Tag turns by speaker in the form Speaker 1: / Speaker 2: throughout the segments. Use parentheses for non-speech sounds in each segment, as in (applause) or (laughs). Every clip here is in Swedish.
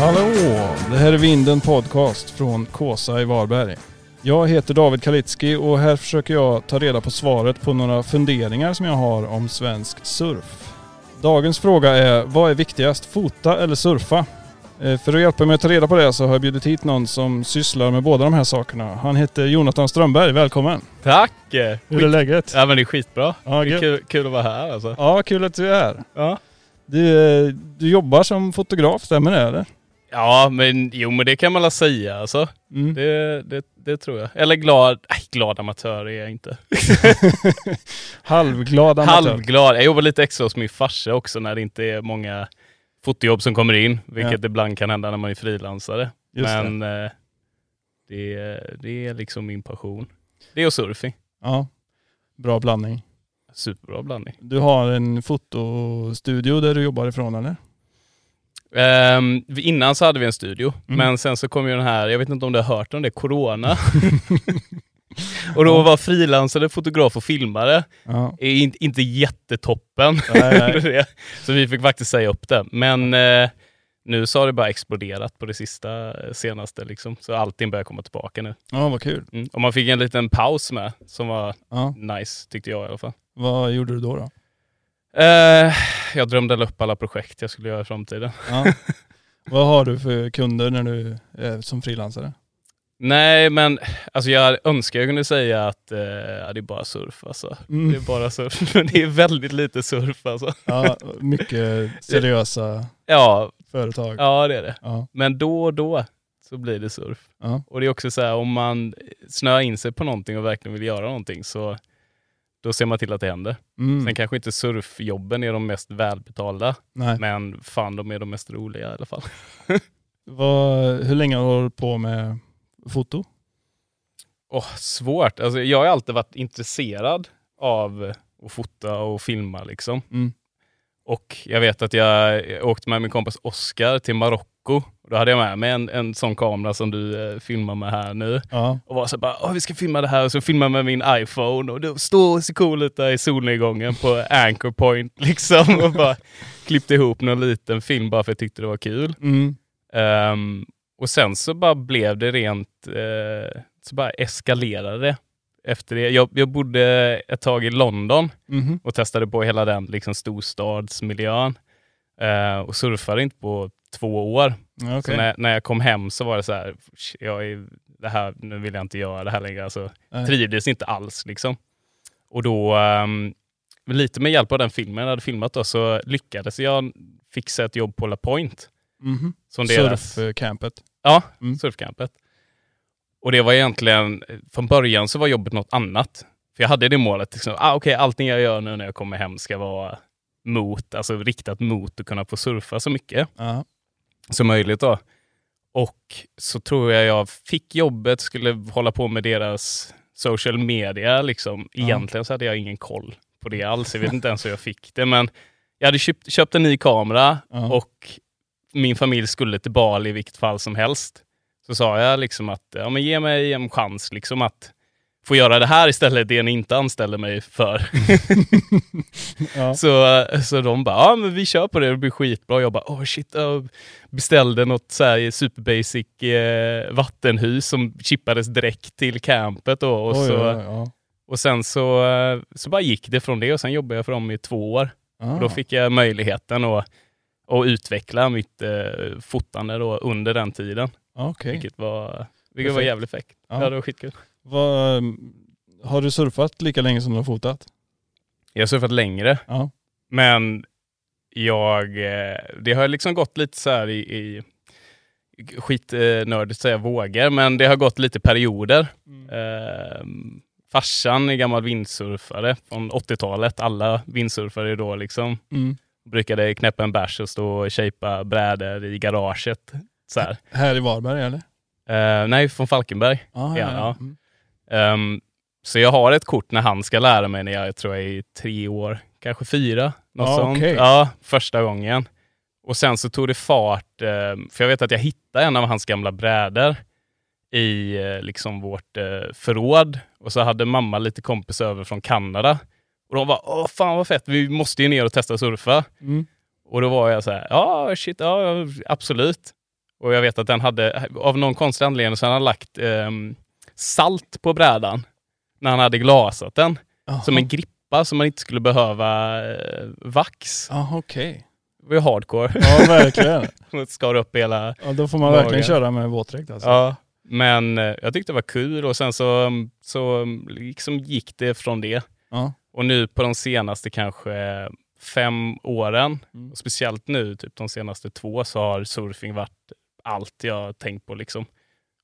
Speaker 1: Hallå! Det här är Vinden Podcast från Kåsa i Varberg. Jag heter David Kalitski och här försöker jag ta reda på svaret på några funderingar som jag har om svensk surf. Dagens fråga är, vad är viktigast, fota eller surfa? Eh, För att hjälpa mig att ta reda på det så har jag bjudit hit någon som sysslar med båda de här sakerna. Han heter Jonathan Strömberg, välkommen!
Speaker 2: Tack!
Speaker 1: Hur är läget?
Speaker 2: Ja men det är skitbra.
Speaker 1: Ja,
Speaker 2: det är kul, kul att vara här alltså.
Speaker 1: Ja, kul att du är här.
Speaker 2: Ja.
Speaker 1: Du, eh, du jobbar som fotograf, stämmer det eller?
Speaker 2: Ja men jo men det kan man väl säga alltså.
Speaker 1: Mm.
Speaker 2: Det, det, det tror jag. Eller glad, nej glad amatör är jag inte. (laughs)
Speaker 1: Halvglad amatör.
Speaker 2: Halvglad. Jag jobbar lite extra hos min farsa också när det inte är många fotojobb som kommer in. Vilket ibland kan hända när man är frilansare.
Speaker 1: Just det.
Speaker 2: men eh, det, är- det är liksom min passion. Det är surfing.
Speaker 1: Ja, bra blandning.
Speaker 2: Superbra blandning.
Speaker 1: Du har en fotostudio där du jobbar ifrån eller?
Speaker 2: Vi- innan så hade vi en studio,
Speaker 1: Mm.
Speaker 2: men sen så kom ju den här, jag vet inte om du har hört om det, Corona. (laughs) (laughs) och då var frilansare, fotograf och filmare
Speaker 1: Ja.
Speaker 2: in, inte jättetoppen.
Speaker 1: Nej, nej. (laughs)
Speaker 2: så vi fick faktiskt säga upp det. Men eh, nu så har det bara exploderat på det sista eh, senaste liksom. Så allting börjar komma tillbaka nu.
Speaker 1: ja, vad kul.
Speaker 2: Mm. Och man fick en liten paus med, som var
Speaker 1: Ja.
Speaker 2: nice tyckte jag i alla fall.
Speaker 1: Vad gjorde du då? då?
Speaker 2: Eh, jag drömde upp alla projekt jag skulle göra i framtiden.
Speaker 1: Ja. (laughs) vad har du för kunder när du är som frilansare?
Speaker 2: Nej, men alltså jag önskar jag kunde säga att eh, ja, det är bara surf alltså.
Speaker 1: Mm.
Speaker 2: Det är bara surf, (laughs) men det är väldigt lite surf alltså.
Speaker 1: Ja, mycket (laughs) seriösa
Speaker 2: Ja,
Speaker 1: företag.
Speaker 2: ja det är det.
Speaker 1: Ja.
Speaker 2: Men då och då så blir det surf.
Speaker 1: Ja.
Speaker 2: Och det är också så här, om man snöar in sig på någonting och verkligen vill göra någonting så då ser man till att det händer.
Speaker 1: Mm.
Speaker 2: Sen kanske inte surfjobben är de mest välbetalda,
Speaker 1: Nej.
Speaker 2: men fan de är de mest roliga i alla fall. (laughs)
Speaker 1: Vad, hur länge har du hållit på med foto?
Speaker 2: Åh, svårt. Alltså, jag har alltid varit intresserad av att fota och filma liksom.
Speaker 1: Mm.
Speaker 2: Och jag vet att jag åkte med min kompis Oskar till Marocko. Då hade jag med mig en, en sån kamera som du eh, filmar med här nu.
Speaker 1: Ja.
Speaker 2: Och var så bara, Åh, vi ska filma det här. Och så filmade jag med min iPhone och det stod så cool ut där i solnedgången på Anchor Point (laughs) liksom. Och bara klippte ihop någon liten film bara för att jag tyckte det var kul.
Speaker 1: Mm.
Speaker 2: Ehm, och sen så bara blev det rent, eh, så bara eskalerade det. Efter det. Jag, jag bodde ett tag i London
Speaker 1: Mhm.
Speaker 2: och testade på hela den liksom, storstadsmiljön. Eh, och surfade inte på två år. Så när, när jag kom hem så var det så här, "Sh, jag är, det här, nu vill jag inte göra det här längre. Alltså,
Speaker 1: Nej.
Speaker 2: trivdes inte alls liksom. Och då, ehm, lite med hjälp av den filmen jag hade filmat då, så lyckades jag fixa ett jobb på La Point. Som deras,
Speaker 1: Surfcampet.
Speaker 2: Ja,
Speaker 1: Mm.
Speaker 2: surfcampet. Och det var egentligen, från början så var jobbet något annat. För jag hade det målet, liksom, ah, okej allting jag gör nu när jag kommer hem ska vara mot, alltså riktat mot att kunna få surfa så mycket
Speaker 1: Ja.
Speaker 2: Som möjligt. Då. Och så tror jag jag fick jobbet, skulle hålla på med deras social media. Liksom. Egentligen så hade jag ingen koll på det alls. Jag vet inte ens hur jag fick det. Men jag hade köpt, köpt en ny kamera och min familj skulle till Bali i vilket fall som helst. Så sa jag liksom att ja, men ge mig en chans liksom att få göra det här istället, det ni inte anställer mig för. (laughs)
Speaker 1: Ja.
Speaker 2: Så, så de bara, ja men vi kör på det, det blir skitbra. Jag bara, åh shit, jag beställde något så här super basic eh, vattenhus som chippades direkt till campet då. Och,
Speaker 1: Oj,
Speaker 2: så,
Speaker 1: oj, ja.
Speaker 2: och sen så, så bara gick det från det och sen jobbade jag för dem i två år.
Speaker 1: Ah.
Speaker 2: Och då fick jag möjligheten att, att utveckla mitt eh, fotande då under den tiden.
Speaker 1: Ja, Okej.
Speaker 2: Vilket var, vilket var jävligt fräckt.
Speaker 1: Ja.
Speaker 2: Ja. det var skitkul.
Speaker 1: Vad, har du surfat lika länge som du har fotat?
Speaker 2: Jag har surfat längre.
Speaker 1: Ja.
Speaker 2: Men jag, eh, det har liksom gått lite så här i, i skitnördigt säga vågor, men det har gått lite perioder. Eh, farsan är gammal vindsurfare från 80-talet. Alla vindsurfare då liksom
Speaker 1: Mm.
Speaker 2: brukade knäppa en bärs och stå och shapea brädor i garaget. Så här.
Speaker 1: Här i Varberg eller?
Speaker 2: Eh, nej, från Falkenberg.
Speaker 1: Ah,
Speaker 2: Ja, ja.
Speaker 1: Mm.
Speaker 2: Ehm, så jag har ett kort när han ska lära mig när jag tror jag är tre år, kanske fyra. Något
Speaker 1: Ah,
Speaker 2: sånt.
Speaker 1: okej.
Speaker 2: Ja, första gången. Och sen så tog det fart, ehm, för jag vet att jag hittade en av hans gamla brädor i eh, liksom vårt eh, förråd. Och så hade mamma lite kompis över från Kanada. Och de var åh fan vad fett, vi måste ju ner och testa surfa.
Speaker 1: Mm.
Speaker 2: Och då var jag så här, ja shit, ja absolut. Och jag vet att den hade, av någon konstig anledning, så han hade lagt ehm, salt på brädan när han hade glasat den.
Speaker 1: Jaha.
Speaker 2: Som en grippa så man inte skulle behöva eh, vax.
Speaker 1: Ja, okej.
Speaker 2: Det var ju hardcore.
Speaker 1: Ja, verkligen. (laughs)
Speaker 2: Man skar upp hela...
Speaker 1: Ja, då får man
Speaker 2: Magen.
Speaker 1: verkligen köra med våtdräkt alltså.
Speaker 2: Ja. Men eh, jag tyckte det var kul och sen så, så liksom gick det från det.
Speaker 1: Ja.
Speaker 2: Och nu på de senaste kanske fem åren,
Speaker 1: Mm.
Speaker 2: speciellt nu typ de senaste två, så har surfing varit allt jag tänkt på. Liksom.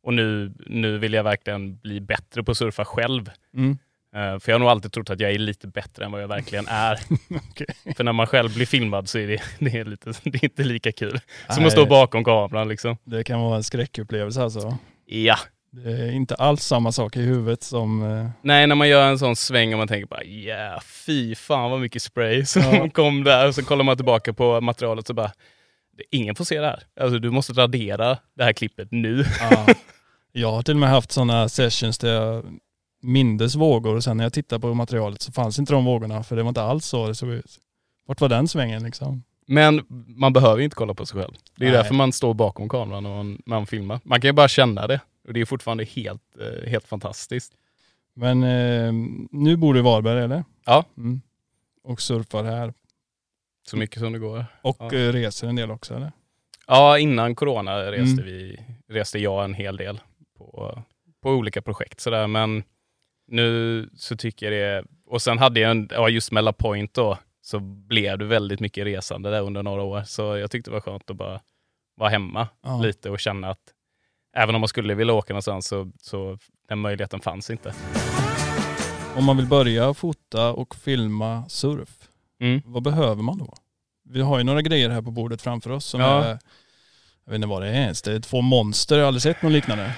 Speaker 2: Och nu, nu vill jag verkligen bli bättre på att surfa själv.
Speaker 1: Mm.
Speaker 2: Eh, för jag har nog alltid trott att jag är lite bättre än vad jag verkligen är. (laughs)
Speaker 1: Okej.
Speaker 2: För när man själv blir filmad så är det, (laughs) det, är, lite, (laughs) det är inte lika kul. Som
Speaker 1: Nej,
Speaker 2: att stå bakom kameran liksom.
Speaker 1: Det kan vara en skräckupplevelse alltså.
Speaker 2: Ja.
Speaker 1: Det är inte alls samma sak i huvudet som... eh,
Speaker 2: Nej, när man gör en sån sväng och man tänker bara yeah, fy fan vad mycket spray som
Speaker 1: Ja.
Speaker 2: kom där. Och så kollar man tillbaka på materialet och bara, ingen får se det här. Alltså du måste radera det här klippet nu.
Speaker 1: Ja. Jag har till och med haft sådana sessions där jag mindes vågor och sen när jag tittade på materialet så fanns inte de vågorna för det var inte alls så det såg ut. Vart var den svängen liksom?
Speaker 2: Men man behöver ju inte kolla på sig själv. Det är
Speaker 1: Nej.
Speaker 2: därför man står bakom kameran och man, man filmar. Man kan ju bara känna det. Och det är fortfarande helt, eh, helt fantastiskt.
Speaker 1: Men eh, nu bor du i Varberg eller?
Speaker 2: Ja.
Speaker 1: Mm. Och surfar här.
Speaker 2: Så mycket som det går.
Speaker 1: Och
Speaker 2: Ja.
Speaker 1: eh, reser en del också eller?
Speaker 2: Ja, innan corona reste,
Speaker 1: Mm.
Speaker 2: vi, reste jag en hel del på, på olika projekt. Sådär. Men nu så tycker jag det... Och sen hade jag en, ja, just med La Point då, så blev det väldigt mycket resande där under några år. Så jag tyckte det var skönt att bara vara hemma
Speaker 1: Ja.
Speaker 2: lite och känna att även om man skulle vilja åka någonstans så, så den möjligheten fanns inte.
Speaker 1: Om man vill börja fota och filma surf,
Speaker 2: Mm.
Speaker 1: vad behöver man då? Vi har ju några grejer här på bordet framför oss som
Speaker 2: Ja.
Speaker 1: är, jag vet inte vad det är ens, det är två monster, jag har aldrig sett något liknande. (laughs)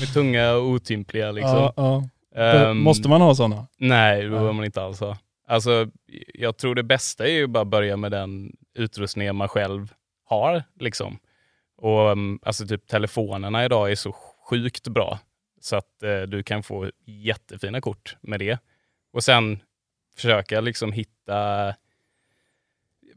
Speaker 2: Med tunga och otympliga liksom.
Speaker 1: Ja, ja.
Speaker 2: Ehm,
Speaker 1: Måste man ha sådana?
Speaker 2: Nej, det behöver man inte alls ha. Alltså, jag tror det bästa är ju bara börja med den utrustningen man själv har. Liksom. Och um, alltså typ telefonerna idag är så sjukt bra. Så att eh, du kan få jättefina kort med det. Och sen försöka liksom hitta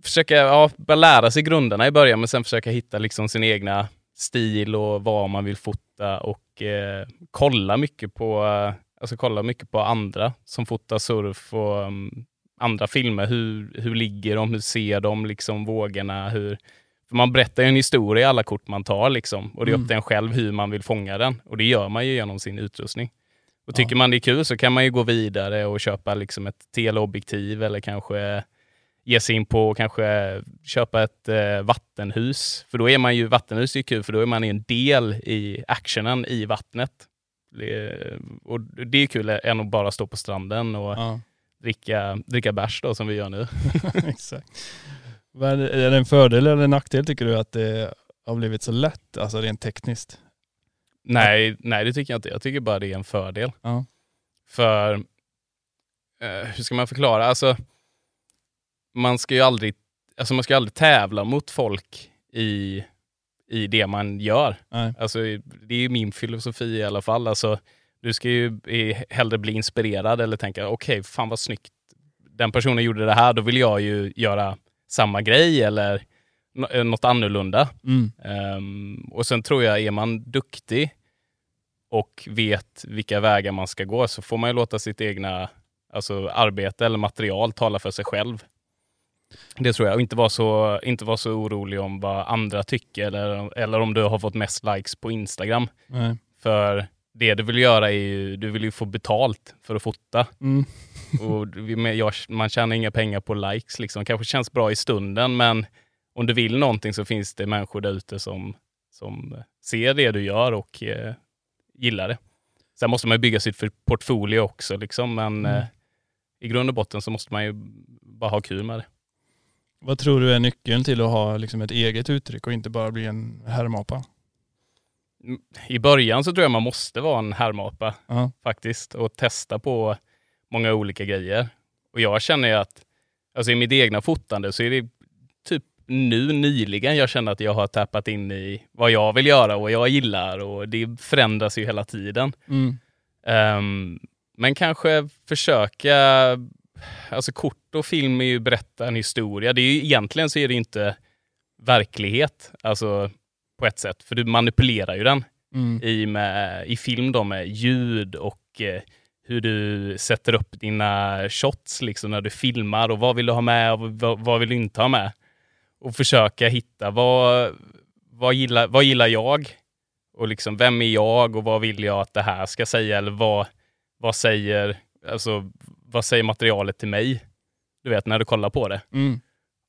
Speaker 2: Försöka ja, bara lära sig grunderna i början, men sen försöka hitta liksom sin egna stil och vad man vill fota och eh, kolla mycket på eh, alltså kolla mycket på andra som fotar surf och um, andra filmer. Hur, hur ligger de? Hur ser de? Liksom vågorna? Hur, för man berättar ju en historia i alla kort man tar liksom, och det är upp
Speaker 1: Mm.
Speaker 2: till en själv hur man vill fånga den. Och det gör man ju genom sin utrustning. Och tycker
Speaker 1: Ja.
Speaker 2: man det är kul så kan man ju gå vidare och köpa liksom ett teleobjektiv eller kanske ge sig in på och kanske köpa ett eh, vattenhus. För då är man ju, vattenhus är ju kul för då är man en del i actionen i vattnet. Det, och det är kul än att bara stå på stranden och
Speaker 1: Ja,
Speaker 2: dricka, dricka bärs då som vi gör nu. (laughs) (laughs)
Speaker 1: exakt. Men är det en fördel eller en nackdel tycker du att det har blivit så lätt, alltså rent tekniskt?
Speaker 2: nej, nej, det tycker jag inte. Jag tycker bara det är en fördel.
Speaker 1: Ja.
Speaker 2: För, eh, hur ska man förklara? Alltså, man ska ju aldrig, alltså man ska aldrig tävla mot folk i, i det man gör.
Speaker 1: Nej.
Speaker 2: Alltså, det är ju min filosofi i alla fall. Alltså, du ska ju hellre bli inspirerad eller tänka, okej, fan vad snyggt. Den personen gjorde det här, då vill jag ju göra samma grej eller eh, något annorlunda.
Speaker 1: Mm.
Speaker 2: Ehm, och sen tror jag, är man duktig och vet vilka vägar man ska gå så får man ju låta sitt egna alltså, arbete eller material tala för sig själv. Det tror jag. Och inte vara så, inte vara så orolig om vad andra tycker eller, eller om du har fått mest likes på Instagram.
Speaker 1: Nej.
Speaker 2: För det du vill göra är ju, du vill ju få betalt för att fota.
Speaker 1: Mm. (laughs)
Speaker 2: Och jag, man tjänar inga pengar på likes. Liksom. kanske känns bra i stunden, men om du vill någonting så finns det människor där ute som, som ser det du gör och eh, gillar det. Sen måste man bygga sitt portfolio också, liksom, men
Speaker 1: Mm.
Speaker 2: eh, i grund och botten så måste man ju bara ha kul med det.
Speaker 1: Vad tror du är nyckeln till att ha liksom ett eget uttryck och inte bara bli en härmapa?
Speaker 2: I början så tror jag man måste vara en härmapa
Speaker 1: Ja.
Speaker 2: faktiskt och testa på många olika grejer. Och jag känner ju att, alltså i mitt egna fotande så är det typ nu nyligen jag känner att jag har tappat in i vad jag vill göra och vad jag gillar och det förändras ju hela tiden.
Speaker 1: Mm.
Speaker 2: Ehm, men kanske försöka, alltså kort och film är ju berätta en historia. Det är ju, egentligen så är det inte verklighet, alltså på ett sätt. För du manipulerar ju den
Speaker 1: Mm.
Speaker 2: i, med, i film då med ljud och eh, hur du sätter upp dina shots liksom när du filmar och vad vill du ha med och vad, vad vill du inte ha med. Och försöka hitta vad, vad, gillar, vad gillar jag? Och liksom vem är jag och vad vill jag att det här ska säga? Eller vad, vad, säger, alltså, vad säger materialet till mig? Du vet när du kollar på det.
Speaker 1: Mm.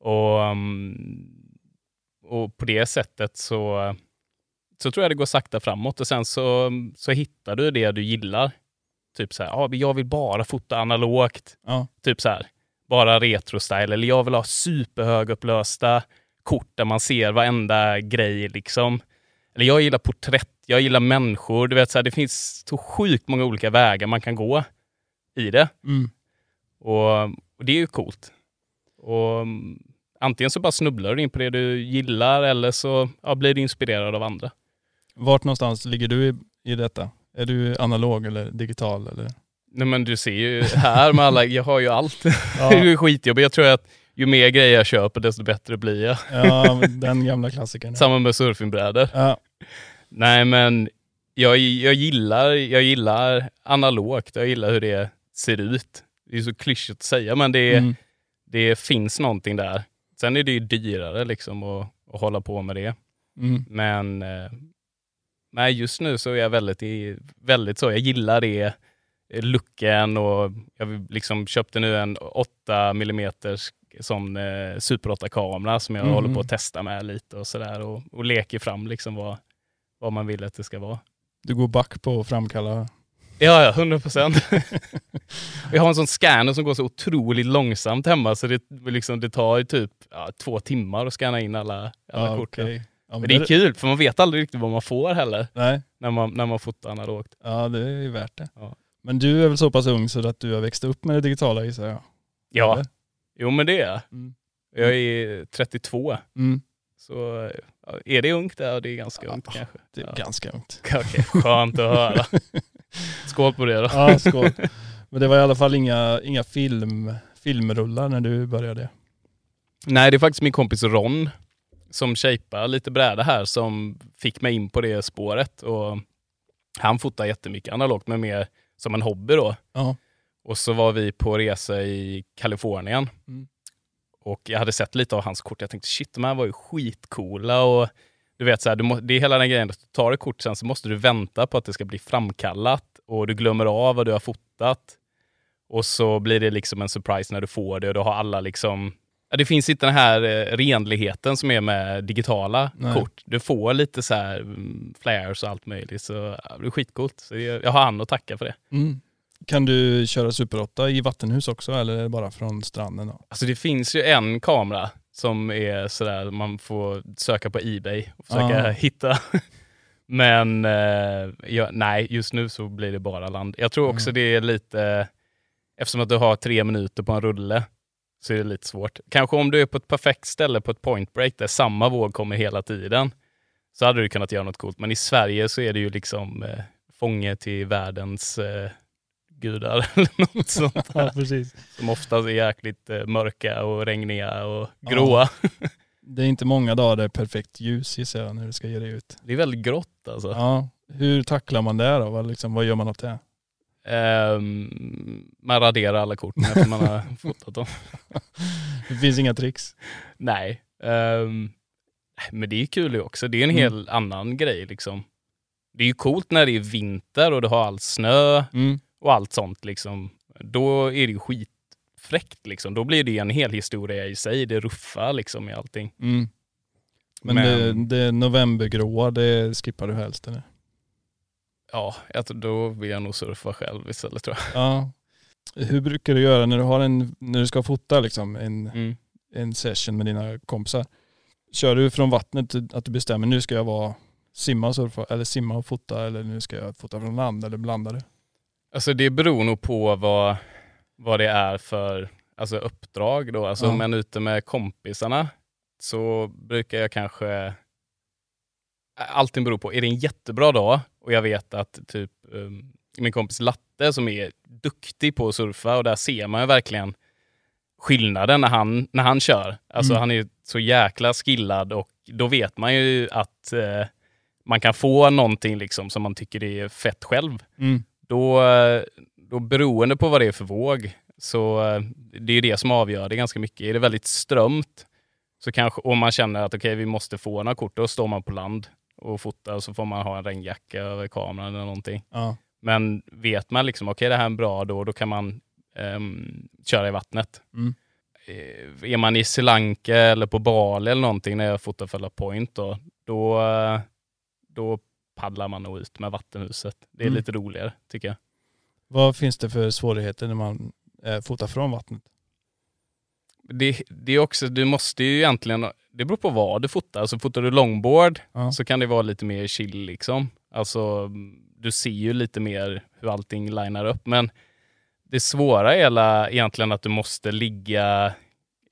Speaker 2: Och, um, och på det sättet så, så tror jag det går sakta framåt och sen så, så hittar du det du gillar. Typ så här, men jag vill bara fota analogt.
Speaker 1: Ja.
Speaker 2: Typ så här, bara retro-style. Eller jag vill ha superhögupplösta kort där man ser varenda grej liksom. Eller jag gillar porträtt, jag gillar människor. Du vet, så här, det finns så sjukt många olika vägar man kan gå i det.
Speaker 1: Mm.
Speaker 2: Och, och det är ju coolt. Och mm, antingen så bara snubblar du in på det du gillar eller så ja, blir du inspirerad av andra.
Speaker 1: Vart någonstans ligger du i, i detta? Är du analog eller digital? Eller?
Speaker 2: Nej men du ser ju här med alla, jag har ju allt. (laughs) det
Speaker 1: Ja,
Speaker 2: är skitjobbigt. Jag tror att ju mer grejer jag köper desto bättre blir jag.
Speaker 1: ja den gamla klassikern.
Speaker 2: Samma med surfingbrädor.
Speaker 1: Ja.
Speaker 2: Nej men jag, jag, gillar, jag gillar analogt, jag gillar hur det ser ut. Det är så klyschigt att säga men det,
Speaker 1: Mm.
Speaker 2: det finns någonting där. Sen är det ju dyrare liksom att, att hålla på med det.
Speaker 1: Mm.
Speaker 2: Men eh, nej, just nu så är jag väldigt, väldigt så. Jag gillar det, eh, looken och jag liksom köpte nu en 8 mm sån eh, Super 8-kamera som jag
Speaker 1: Mhm.
Speaker 2: håller på att testa med lite och sådär och, och leker fram liksom vad, vad man vill att det ska vara.
Speaker 1: Du går back på att framkalla.
Speaker 2: Ja, ja, 100 procent. (laughs) jag har en sån scanner som går så otroligt långsamt hemma så det, liksom, det tar typ ja, två timmar att scanna in alla, alla
Speaker 1: Ja,
Speaker 2: korten.
Speaker 1: okej. Ja,
Speaker 2: Men det är kul för man vet aldrig riktigt vad man får heller
Speaker 1: Nej,
Speaker 2: när man, när man fotar analogt.
Speaker 1: ja det är ju värt det.
Speaker 2: Ja.
Speaker 1: Men du är väl så pass ung så att du har växt upp med det digitala gissar jag?
Speaker 2: Ja,
Speaker 1: Eller?
Speaker 2: jo men det är jag.
Speaker 1: Mm.
Speaker 2: Jag är 32.
Speaker 1: Mm.
Speaker 2: Så är det ungt? Ja, det är ganska
Speaker 1: Ja,
Speaker 2: ungt kanske.
Speaker 1: Det är
Speaker 2: Ja.
Speaker 1: ganska ungt.
Speaker 2: Okej, skönt att höra. (laughs) Skål på det då.
Speaker 1: Ja, skål. Men det var i alla fall inga, inga film, filmrullar när du började.
Speaker 2: Nej, det är faktiskt min kompis Ron som shapar lite bräda här som fick mig in på det spåret. Och han fotar jättemycket analogt, men mer som en hobby då.
Speaker 1: Ja.
Speaker 2: Och så var vi på resa i Kalifornien.
Speaker 1: Mm.
Speaker 2: Och jag hade sett lite av hans kort. Jag tänkte shit, de här var ju skitcoola. Och du vet, så här, du må, det är hela den grejen att du tar ett kort sen så måste du vänta på att det ska bli framkallat. Och du glömmer av vad du har fotat. Och så blir det liksom en surprise när du får det och då har alla liksom Ja, det finns inte den här eh, renligheten som är med digitala
Speaker 1: Nej.
Speaker 2: kort. Du får lite så här mm, flares och allt möjligt. Så ja, det är skitcoolt. Så det, jag har han att tacka för det.
Speaker 1: Mm. Kan du köra Super 8 i vattenhus också eller bara från stranden? Då?
Speaker 2: Alltså det finns ju en kamera som är sådär, man får söka på Ebay och försöka
Speaker 1: Ah.
Speaker 2: hitta. (laughs) Men eh, ja, nej, just nu så blir det bara land. Jag tror också
Speaker 1: Mm.
Speaker 2: det är lite, eftersom att du har tre minuter på en rulle, så är det lite svårt. Kanske om du är på ett perfekt ställe på ett point break där samma våg kommer hela tiden, så hade du kunnat göra något coolt. Men i Sverige så är det ju liksom eh, fånge till världens eh, gudar (laughs) eller något sånt
Speaker 1: Ja, precis.
Speaker 2: som oftast är jäkligt eh, mörka och regniga och gråa. (laughs)
Speaker 1: Det är inte många dagar det är perfekt ljus gissar jag när du ska ge dig ut.
Speaker 2: Det är väldigt grått alltså.
Speaker 1: Ja. Hur tacklar man det då? Vad, liksom, vad gör man åt det?
Speaker 2: Ehm, man raderar alla korten efter man har (laughs) fotat dem.
Speaker 1: Det finns inga tricks.
Speaker 2: Nej. Ehm, men det är kul ju också. Det är en
Speaker 1: Mm.
Speaker 2: hel annan grej liksom. Det är ju coolt när det är vinter och du har all snö
Speaker 1: Mm.
Speaker 2: Och allt sånt liksom. Då är det ju skitfräckt liksom. Då blir det en hel historia i sig. Det ruffa liksom i allting.
Speaker 1: Mm. Men,
Speaker 2: Men-
Speaker 1: Det, det novembergråa, det skippar du helst eller?
Speaker 2: Ja, då vill jag nog surfa själv istället tror jag.
Speaker 1: Ja. Hur brukar du göra när du har en, när du ska fota liksom en,
Speaker 2: Mm.
Speaker 1: en session med dina kompisar? Kör du från vattnet att du bestämmer nu ska jag vara simma och surfa eller simma och fota eller nu ska jag fota från land eller blandar du?
Speaker 2: Alltså det beror nog på vad, vad det är för alltså uppdrag då. Alltså
Speaker 1: Ja.
Speaker 2: om jag är ute med kompisarna så brukar jag kanske... Allting beror på. Är det en jättebra dag och jag vet att typ um, min kompis Latte som är duktig på att surfa och där ser man ju verkligen skillnaden när han, när han kör. Alltså
Speaker 1: Mm.
Speaker 2: han är så jäkla skillad och då vet man ju att eh, man kan få någonting liksom som man tycker är fett själv.
Speaker 1: Mm.
Speaker 2: Då, då beroende på vad det är för våg, så eh, det är ju det som avgör det ganska mycket. Är det väldigt strömt, så kanske, och man känner att okej, vi måste få några kort, då står man på land och fotar och så får man ha en regnjacka över kameran eller någonting.
Speaker 1: Ja.
Speaker 2: Men vet man liksom, okej det här är en bra då, då kan man ehm, köra i vattnet.
Speaker 1: Mm.
Speaker 2: Eh, Är man i Sri Lanka eller på Bali eller någonting när jag fotar för La Point då, då, eh, då paddlar man nog ut med vattenhuset. Det är
Speaker 1: Mm.
Speaker 2: lite roligare tycker jag.
Speaker 1: Vad finns det för svårigheter när man eh, fotar från vattnet?
Speaker 2: Det, det är också, du måste ju egentligen, det beror på vad du fotar. Alltså fotar du longboard
Speaker 1: Ja.
Speaker 2: så kan det vara lite mer chill liksom. Alltså du ser ju lite mer hur allting linar upp. Men det svåra är egentligen att du måste ligga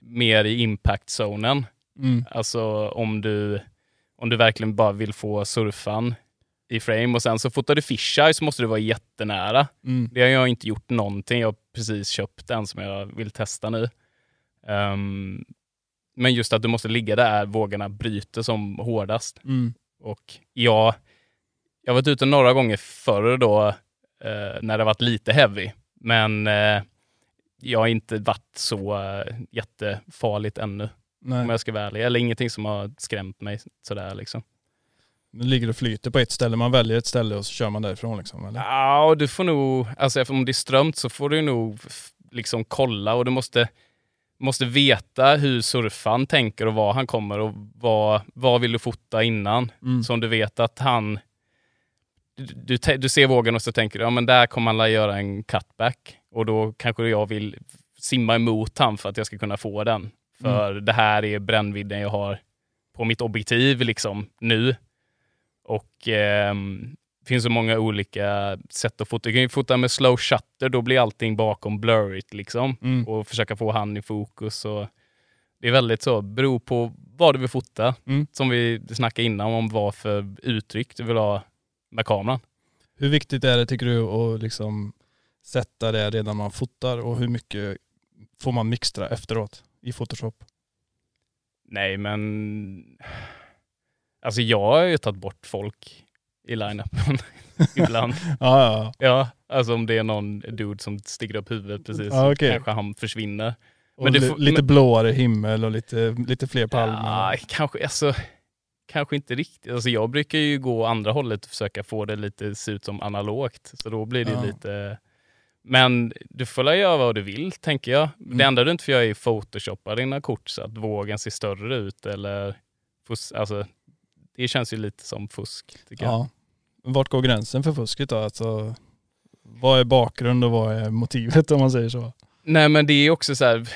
Speaker 2: mer i impact-zonen.
Speaker 1: Mm.
Speaker 2: Alltså om du, om du verkligen bara vill få surfan i frame och sen så fotar du fisheye så måste du vara jättenära.
Speaker 1: Mm.
Speaker 2: Det har jag inte gjort någonting. Jag har precis köpt en som jag vill testa nu. Ehm, men just att du måste ligga där vågorna bryter som hårdast.
Speaker 1: Mm.
Speaker 2: Och jag, jag varit ute några gånger förr då, eh, när det varit lite heavy. Men eh, jag har inte varit så eh, jättefarligt ännu,
Speaker 1: Nej.
Speaker 2: om jag ska vara ärlig. Eller ingenting som har skrämt mig sådär liksom.
Speaker 1: Nu ligger och flyter på ett ställe. Man väljer ett ställe och så kör man därifrån liksom. Eller?
Speaker 2: Ja, och du får nog, alltså om det är strömt så får du nog liksom kolla och du måste, måste veta hur surfaren tänker och var han kommer och vad, vad vill du fota innan.
Speaker 1: Mm.
Speaker 2: Så om du vet att han, du, du, ser vågen och så tänker du, ja men där kommer han göra en cutback och då kanske jag vill simma emot han för att jag ska kunna få den. För det här är brännvidden jag har på mitt objektiv liksom nu. Och det finns så många olika sätt att fota. Du kan ju fota med slow shutter, då blir allting bakom blurrigt liksom.
Speaker 1: Mm.
Speaker 2: Och försöka få han i fokus. Och det är väldigt så, beror på vad du vill fota.
Speaker 1: Mm.
Speaker 2: Som vi snackade innan om vad för uttryck du vill ha med kameran.
Speaker 1: Hur viktigt är det tycker du att liksom sätta det redan man fotar och hur mycket får man mixtra efteråt i Photoshop?
Speaker 2: Nej men, alltså jag har ju tagit bort folk i line-upen (laughs) ibland. (laughs)
Speaker 1: Ja, ja,
Speaker 2: Ja, alltså om det är någon dude som sticker upp huvudet precis,
Speaker 1: Ja, okej.
Speaker 2: så kanske han försvinner. Men
Speaker 1: li- lite
Speaker 2: men-
Speaker 1: blåare himmel och lite, lite fler palmer.
Speaker 2: Ja, kanske, alltså, kanske inte riktigt. Alltså jag brukar ju gå andra hållet och försöka få det lite se ut som analogt. Så då blir det
Speaker 1: Ja.
Speaker 2: lite... Men du får väl göra vad du vill, tänker jag.
Speaker 1: Mm.
Speaker 2: Det enda du inte får göra är photoshoppa dina kort så att vågen ser större ut. Eller alltså, det känns ju lite som fusk, tycker jag.
Speaker 1: Ja. Men Vart går gränsen för fusket då? Alltså, vad är bakgrund och vad är motivet om man säger så?
Speaker 2: Nej men det är också så här,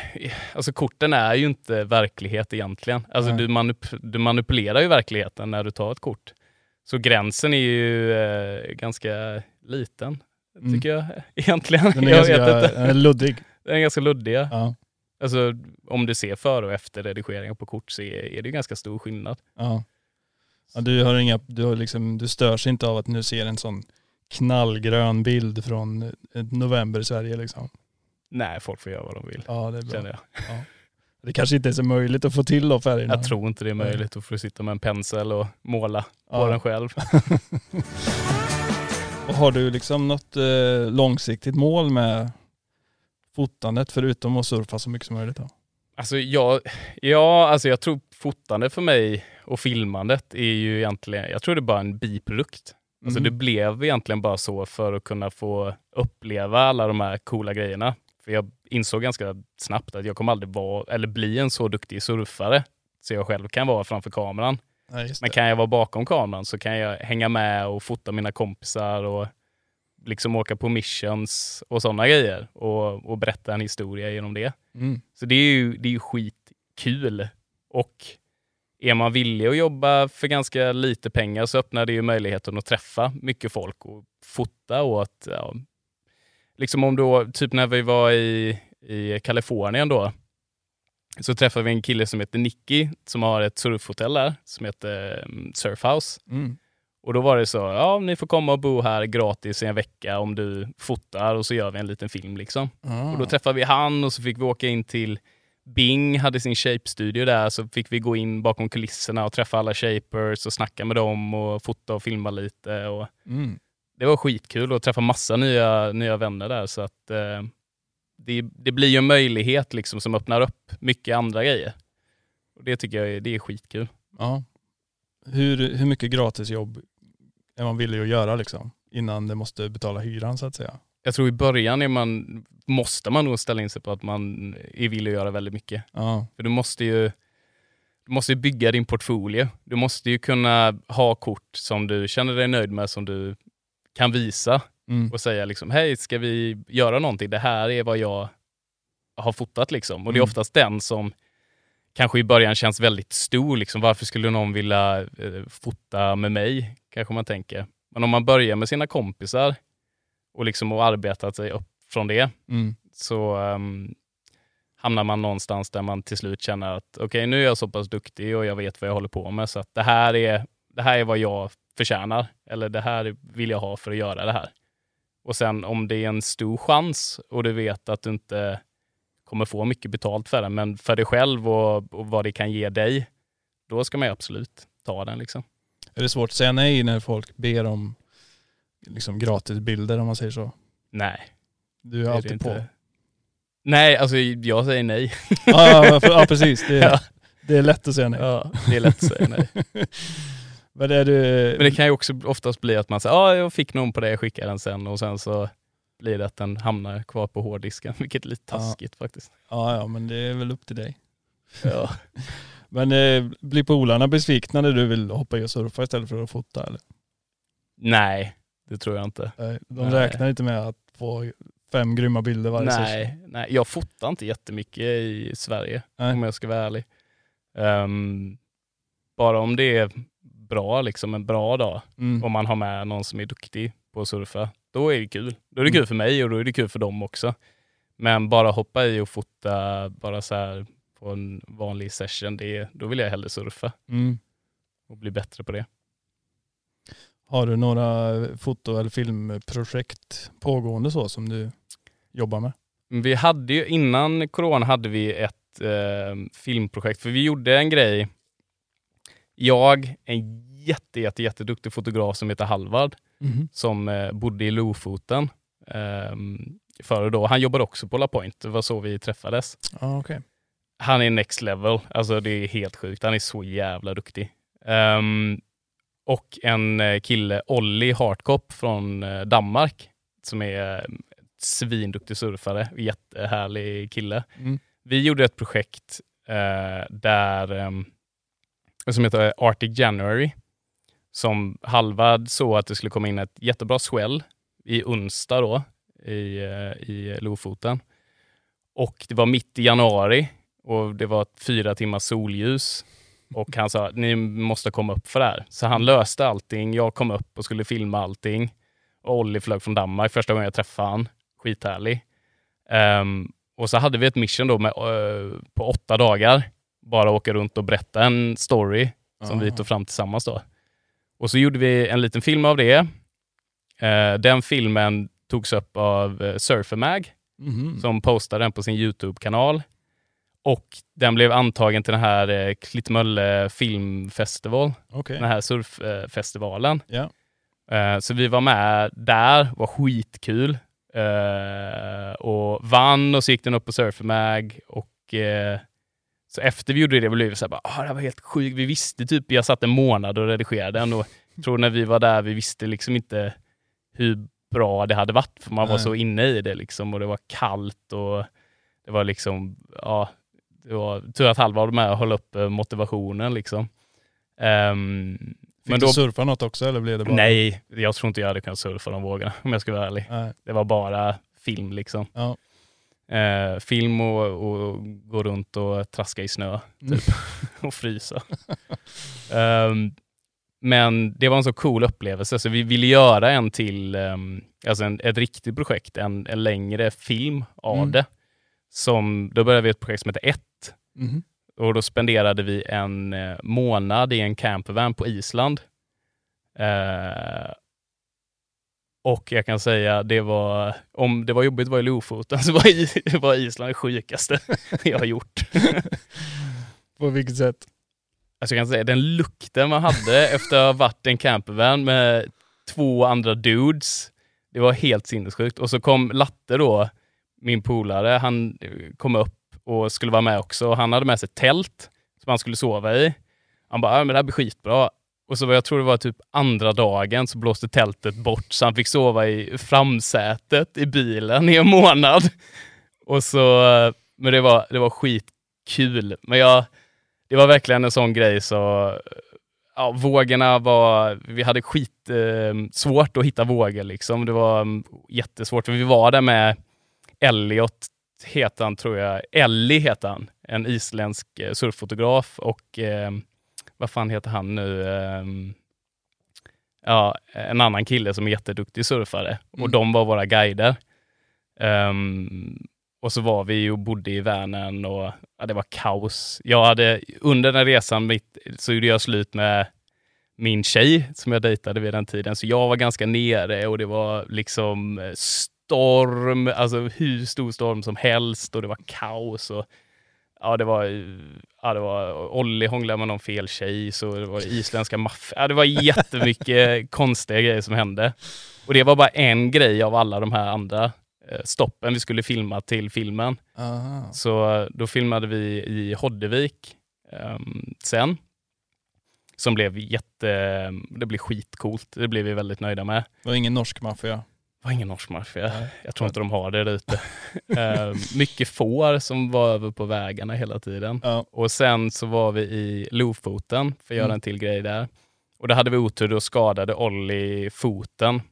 Speaker 2: alltså korten är ju inte verklighet egentligen. Alltså
Speaker 1: Nej.
Speaker 2: du, manip- du manipulerar ju verkligheten när du tar ett kort. Så gränsen är ju eh, ganska liten,
Speaker 1: Mm.
Speaker 2: tycker jag (laughs) egentligen.
Speaker 1: Den är
Speaker 2: jag vet
Speaker 1: ganska
Speaker 2: inte.
Speaker 1: den är luddig.
Speaker 2: Den är ganska luddig.
Speaker 1: ja.
Speaker 2: Alltså om du ser före och efter redigeringen på kort så är, är det ju ganska stor skillnad.
Speaker 1: Ja. Ja, du, har inga, du, har liksom, du störs inte av att nu ser en sån knallgrön bild från eh, november i Sverige liksom.
Speaker 2: Nej, folk får göra vad de vill,
Speaker 1: Ja det är bra.
Speaker 2: känner jag.
Speaker 1: Det kanske inte är så möjligt att få till de färgerna.
Speaker 2: Jag tror inte det är möjligt. Då får du sitta med en pensel och måla på
Speaker 1: Ja.
Speaker 2: den själv. (laughs)
Speaker 1: Och har du liksom något eh, långsiktigt mål med fotandet förutom att surfa så mycket som möjligt? Då?
Speaker 2: Alltså jag, ja, alltså jag tror fotande för mig och filmandet är ju egentligen, jag tror det är bara en biprodukt. Alltså
Speaker 1: Mhm.
Speaker 2: det blev egentligen bara så för att kunna få uppleva alla de här coola grejerna. För jag insåg ganska snabbt att jag kommer aldrig vara, eller bli en så duktig surfare så jag själv kan vara framför kameran.
Speaker 1: Just
Speaker 2: Men kan jag vara bakom kameran så kan jag hänga med och fota mina kompisar och liksom åka på missions och sådana grejer och, och berätta en historia genom det.
Speaker 1: Mm.
Speaker 2: Så det är ju, det är ju skitkul. Och är man villig att jobba för ganska lite pengar så öppnar det ju möjligheten att träffa mycket folk och fota åt, ja, liksom om då, typ när vi var i, i Kalifornien då, så träffade vi en kille som heter Nicky som har ett surfhotell där som heter um, Surfhouse.
Speaker 1: Mm.
Speaker 2: Och då var det så, ja ni får komma och bo här gratis i en vecka om du fotar och så gör vi en liten film liksom.
Speaker 1: Ah.
Speaker 2: Och då träffade vi han och så fick vi åka in till Bing hade sin shape-studio där, så fick vi gå in bakom kulisserna och träffa alla shapers och snacka med dem och fota och filma lite. Och
Speaker 1: mm.
Speaker 2: det var skitkul att träffa massa nya, nya vänner där. Så att, eh, det, det blir ju en möjlighet liksom som öppnar upp mycket andra grejer. Och Det tycker jag är, det är skitkul.
Speaker 1: Ja. Hur, hur mycket gratisjobb är man villig att göra liksom? Innan det måste betala hyran så att säga.
Speaker 2: Jag tror i början är man, måste man nog ställa in sig på att man är villig att göra väldigt mycket.
Speaker 1: Ja.
Speaker 2: För du måste ju du måste ju bygga din portfolio. Du måste ju kunna ha kort som du känner dig nöjd med, som du kan visa
Speaker 1: Mm.
Speaker 2: och säga liksom, hej, ska vi göra någonting? Det här är vad jag har fotat liksom. Och det är
Speaker 1: Mm.
Speaker 2: oftast den som kanske i början känns väldigt stor. Liksom. Varför skulle någon vilja eh, fota med mig? Kanske man tänker. Men om man börjar med sina kompisar och liksom har arbetat sig upp från det,
Speaker 1: Mm.
Speaker 2: så um, hamnar man någonstans där man till slut känner att okej, nu är jag så pass duktig och jag vet vad jag håller på med, så att det här är, det här är vad jag förtjänar. Eller det här vill jag ha för att göra det här. Och sen om det är en stor chans och du vet att du inte kommer få mycket betalt för det, men för dig själv och, och vad det kan ge dig, då ska man absolut ta den. Liksom.
Speaker 1: Är det svårt att säga nej när folk ber om liksom gratisbilder om man säger så?
Speaker 2: Nej.
Speaker 1: Du är
Speaker 2: det är det
Speaker 1: alltid på.
Speaker 2: Nej, alltså jag säger nej. (laughs)
Speaker 1: Ja, ja, för- ja precis. Det,
Speaker 2: Ja.
Speaker 1: det är lätt att säga nej.
Speaker 2: Ja, det är lätt att säga nej. (laughs)
Speaker 1: Men är du...
Speaker 2: Men det kan ju också oftast bli att man säger ja, jag fick någon på det, jag skickar den sen och sen så blir det att den hamnar kvar på hårddisken, (laughs) vilket är lite
Speaker 1: Ja.
Speaker 2: taskigt faktiskt.
Speaker 1: Ja, ja, men det är väl upp till dig.
Speaker 2: Ja.
Speaker 1: Men eh, blir polarna besvikna när du vill hoppa i och surfa istället för att fota? Eller?
Speaker 2: Nej, det tror jag inte.
Speaker 1: Nej, De
Speaker 2: Nej.
Speaker 1: räknar inte med att få fem grymma bilder varje session?
Speaker 2: Nej, nej, jag fotar inte jättemycket i Sverige
Speaker 1: Nej.
Speaker 2: om jag ska vara ärlig. Ehm, bara om det är bra, liksom en bra dag,
Speaker 1: Mm.
Speaker 2: om man har med någon som är duktig på att surfa, då är det kul. Då är det
Speaker 1: Mm.
Speaker 2: kul för mig och då är det kul för dem också. Men bara hoppa i och fota bara så här på en vanlig session, det, då vill jag hellre surfa
Speaker 1: Mm.
Speaker 2: och bli bättre på det.
Speaker 1: Har du några foto eller filmprojekt pågående så som du jobbar med?
Speaker 2: Vi hade ju, innan corona hade vi ett eh, filmprojekt, för vi gjorde en grej. Jag, en jätte, jätte, jätteduktig fotograf som heter Halvard, som eh, bodde i Lofoten eh, före då. Han jobbade också på La Point, det var så vi träffades.
Speaker 1: Ja, okej.
Speaker 2: Han är next level, alltså det är helt sjukt. Han är så jävla duktig. Ehm, och en eh, kille, Olli Hartkop från eh, Danmark, som är eh, svinduktig surfare, jättehärlig kille.
Speaker 1: Mm.
Speaker 2: Vi gjorde ett projekt eh, där, ehm, som heter Arctic January, som Halvard såg att det skulle komma in ett jättebra swell i onsdag då, i, eh, i Lofoten. Och det var mitt i januari och det var fyra timmars solljus. Och han sa, ni måste komma upp för det här. Så han löste allting. Jag kom upp och skulle filma allting. Och Olli flög från Danmark första gången jag träffade han. Skithärlig. Ehm, och så hade vi ett mission då med, eh, på åtta dagar. Bara åka runt och berätta en story som vi
Speaker 1: Ah.
Speaker 2: tog fram tillsammans då. Och så gjorde vi en liten film av det. Eh, den filmen togs upp av uh, Surfermag
Speaker 1: Mhm.
Speaker 2: som postade den på sin YouTube-kanal. Och den blev antagen till den här eh, Klittmölle filmfestival,
Speaker 1: Okej.
Speaker 2: den här surffestivalen.
Speaker 1: Ja.
Speaker 2: Eh, så vi var med där, var skitkul. Eh, och vann och så gick den upp på Surfermag. Och eh, så efter vi gjorde det blev vi så här, bara, ah, det var helt sjukt. Vi visste typ, jag satt en månad och redigerade den och (laughs) tror när vi var där, vi visste liksom inte hur bra det hade varit, för man var
Speaker 1: Nej.
Speaker 2: så inne i det liksom och det var kallt och det var liksom, ja, det var tur att Halvard var med och höll upp eh, motivationen liksom. Ehm,
Speaker 1: Fick
Speaker 2: men
Speaker 1: du
Speaker 2: då,
Speaker 1: surfa något också eller blev det bara?
Speaker 2: nej, jag tror inte jag hade kunnat surfa de vågorna om jag ska vara ärlig.
Speaker 1: Nej.
Speaker 2: Det var bara film liksom.
Speaker 1: Ja.
Speaker 2: Eh, film och, och gå runt och traska i snö
Speaker 1: Mm.
Speaker 2: typ. (laughs) och frysa. Ehm, men det var en så cool upplevelse så vi ville göra en till, um, alltså en, ett riktigt projekt, en, en längre film av
Speaker 1: Mm.
Speaker 2: det. Som, då började vi ett projekt som heter Ett
Speaker 1: Mhm.
Speaker 2: och då spenderade vi en eh, månad i en campervan på Island. Eh, och jag kan säga, det var, om det var jobbigt vara i Lofoten (laughs) så var, i, var Island det sjukaste (laughs) jag har gjort. (laughs)
Speaker 1: På vilket sätt?
Speaker 2: Alltså jag kan säga, den lukten man hade efter att ha varit en campervan med två andra dudes, det var helt sinnessjukt. Och så kom Latte då, min polare, han eh, kom upp och skulle vara med också. Han hade med sig tält som han skulle sova i. Han bara, men det här blir skitbra. Och så jag tror det var typ andra dagen så blåste tältet bort så han fick sova i framsätet i bilen i en månad. Och så, eh, men det var, det var skitkul. Men jag, det var verkligen en sån grej så, eh, ja, vågorna var, vi hade skitsvårt eh, svårt att hitta vågor liksom. Det var um, jättesvårt. Vi var där med Elliot, heter han tror jag, Ellie heter han, en isländsk eh, surffotograf och eh, vad fan heter han nu? Um, ja, en annan kille som är jätteduktig surfare. Mm. Och de var våra guider. Um, och så var vi och bodde i Vänern och ja, det var kaos. Jag hade, under den resan mitt, så gjorde jag slut med min tjej som jag dejtade vid den tiden. Så jag var ganska nere och det var liksom storm, alltså hur stor storm som helst och det var kaos. Och ja, det var, ja, det var Olli hånglade med någon fel tjej, så det var isländska maffian. Ja, det var jättemycket (laughs) konstiga grejer som hände. Och det var bara en grej av alla de här andra eh, stoppen vi skulle filma till filmen.
Speaker 1: Aha.
Speaker 2: Så då filmade vi i Hoddevik um, sen. Som blev jätte, det blev skitcoolt. Det blev vi väldigt nöjda med.
Speaker 1: Det var ingen norsk maffia?
Speaker 2: Var ingen norsk maffia. Jag tror inte de har det där ute. uh, (laughs) mycket får som var över på vägarna hela tiden.
Speaker 1: Ja.
Speaker 2: Och sen så var vi i Lofoten för att göra
Speaker 1: Mm.
Speaker 2: en till grej där. Och då hade vi otur, då skadade Olli foten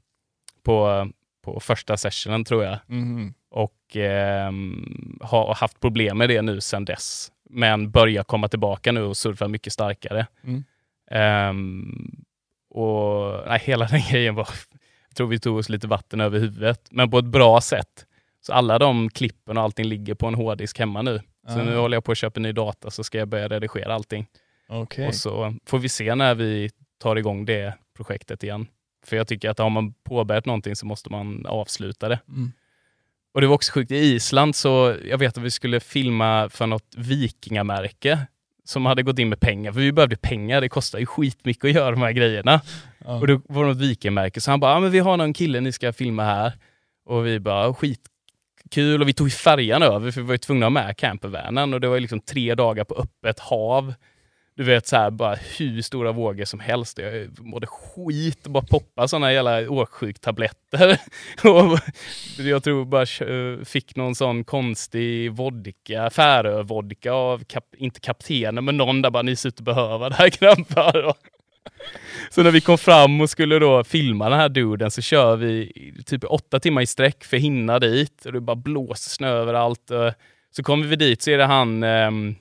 Speaker 2: på, på första sessionen tror jag.
Speaker 1: Mhm.
Speaker 2: Och ehm, har haft problem med det nu sedan dess. Men börjar komma tillbaka nu och surfa mycket starkare.
Speaker 1: Mm.
Speaker 2: Ehm, och nej, hela den (laughs) grejen var, jag tror vi tog oss lite vatten över huvudet, men på ett bra sätt. Så alla de klippen och allting ligger på en hårddisk hemma nu. Så
Speaker 1: Ah.
Speaker 2: nu håller jag på att köpa ny data så ska jag börja redigera allting.
Speaker 1: Okej.
Speaker 2: Och så får vi se när vi tar igång det projektet igen. För jag tycker att har man påbörjat någonting så måste man avsluta det.
Speaker 1: Mm.
Speaker 2: Och det var också sjukt, i Island så, jag vet att vi skulle filma för något vikingamärke som hade gått in med pengar, för vi behövde pengar, det kostar ju skitmycket att göra de här grejerna.
Speaker 1: Ja.
Speaker 2: Och då var det något vikingamärke, så han bara, ah, men vi har någon kille ni ska filma här. Och vi bara, skitkul, och vi tog färjan över, för vi var ju tvungna att ha med campervanen och det var liksom tre dagar på öppet hav. Du vet så här, bara hur stora vågor som helst. Jag mådde skit och bara poppa sådana jävla åksjuktabletter. (laughs) och jag tror bara fick någon sån konstig vodka, Färö-vodka av, kap, inte kaptenen, men någon där bara, ni ser ut att behöva det här (laughs) grabbar. Så när vi kom fram och skulle då filma den här duden så kör vi typ åtta timmar i sträck för att hinna dit. Och det bara blåser snö överallt. Så kommer vi dit så är det han, ehm,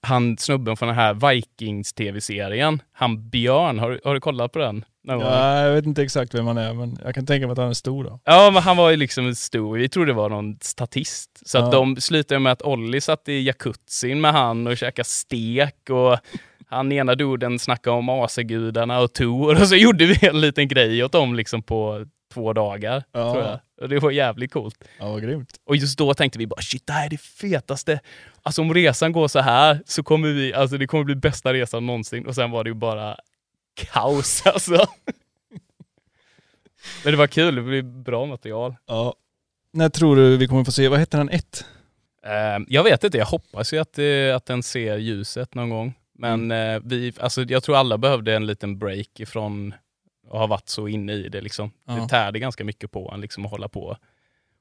Speaker 2: han snubben från den här Vikings-tv-serien. Han Björn, har, du- har du kollat på den?
Speaker 1: Ja, jag vet inte exakt vem han är, men jag kan tänka mig att han är stor då.
Speaker 2: Ja, men han var ju liksom stor, vi trodde det var någon statist. Så
Speaker 1: Ja.
Speaker 2: att de slutade med att Olli satt i jacuzzin med han och käkade stek och han ena duden snackade om asagudarna och Tor och så gjorde vi en liten grej åt dem liksom på två dagar.
Speaker 1: Ja.
Speaker 2: Tror jag. Och det var jävligt coolt.
Speaker 1: Ja, vad grymt.
Speaker 2: Och just då tänkte vi bara shit, det här är det fetaste. Alltså om resan går så här så kommer vi, alltså det kommer bli bästa resan någonsin. Och sen var det ju bara kaos (laughs) alltså. Men det var kul, det blev bra material.
Speaker 1: Ja. När tror du vi kommer få se, vad heter han, ett?
Speaker 2: Eh, jag vet inte, jag hoppas ju att, eh, att den ser ljuset någon gång. Men eh, vi, alltså, jag tror alla behövde en liten break ifrån att ha varit så inne i det. Liksom.
Speaker 1: Ja.
Speaker 2: Det tärde ganska mycket på en liksom, att hålla på,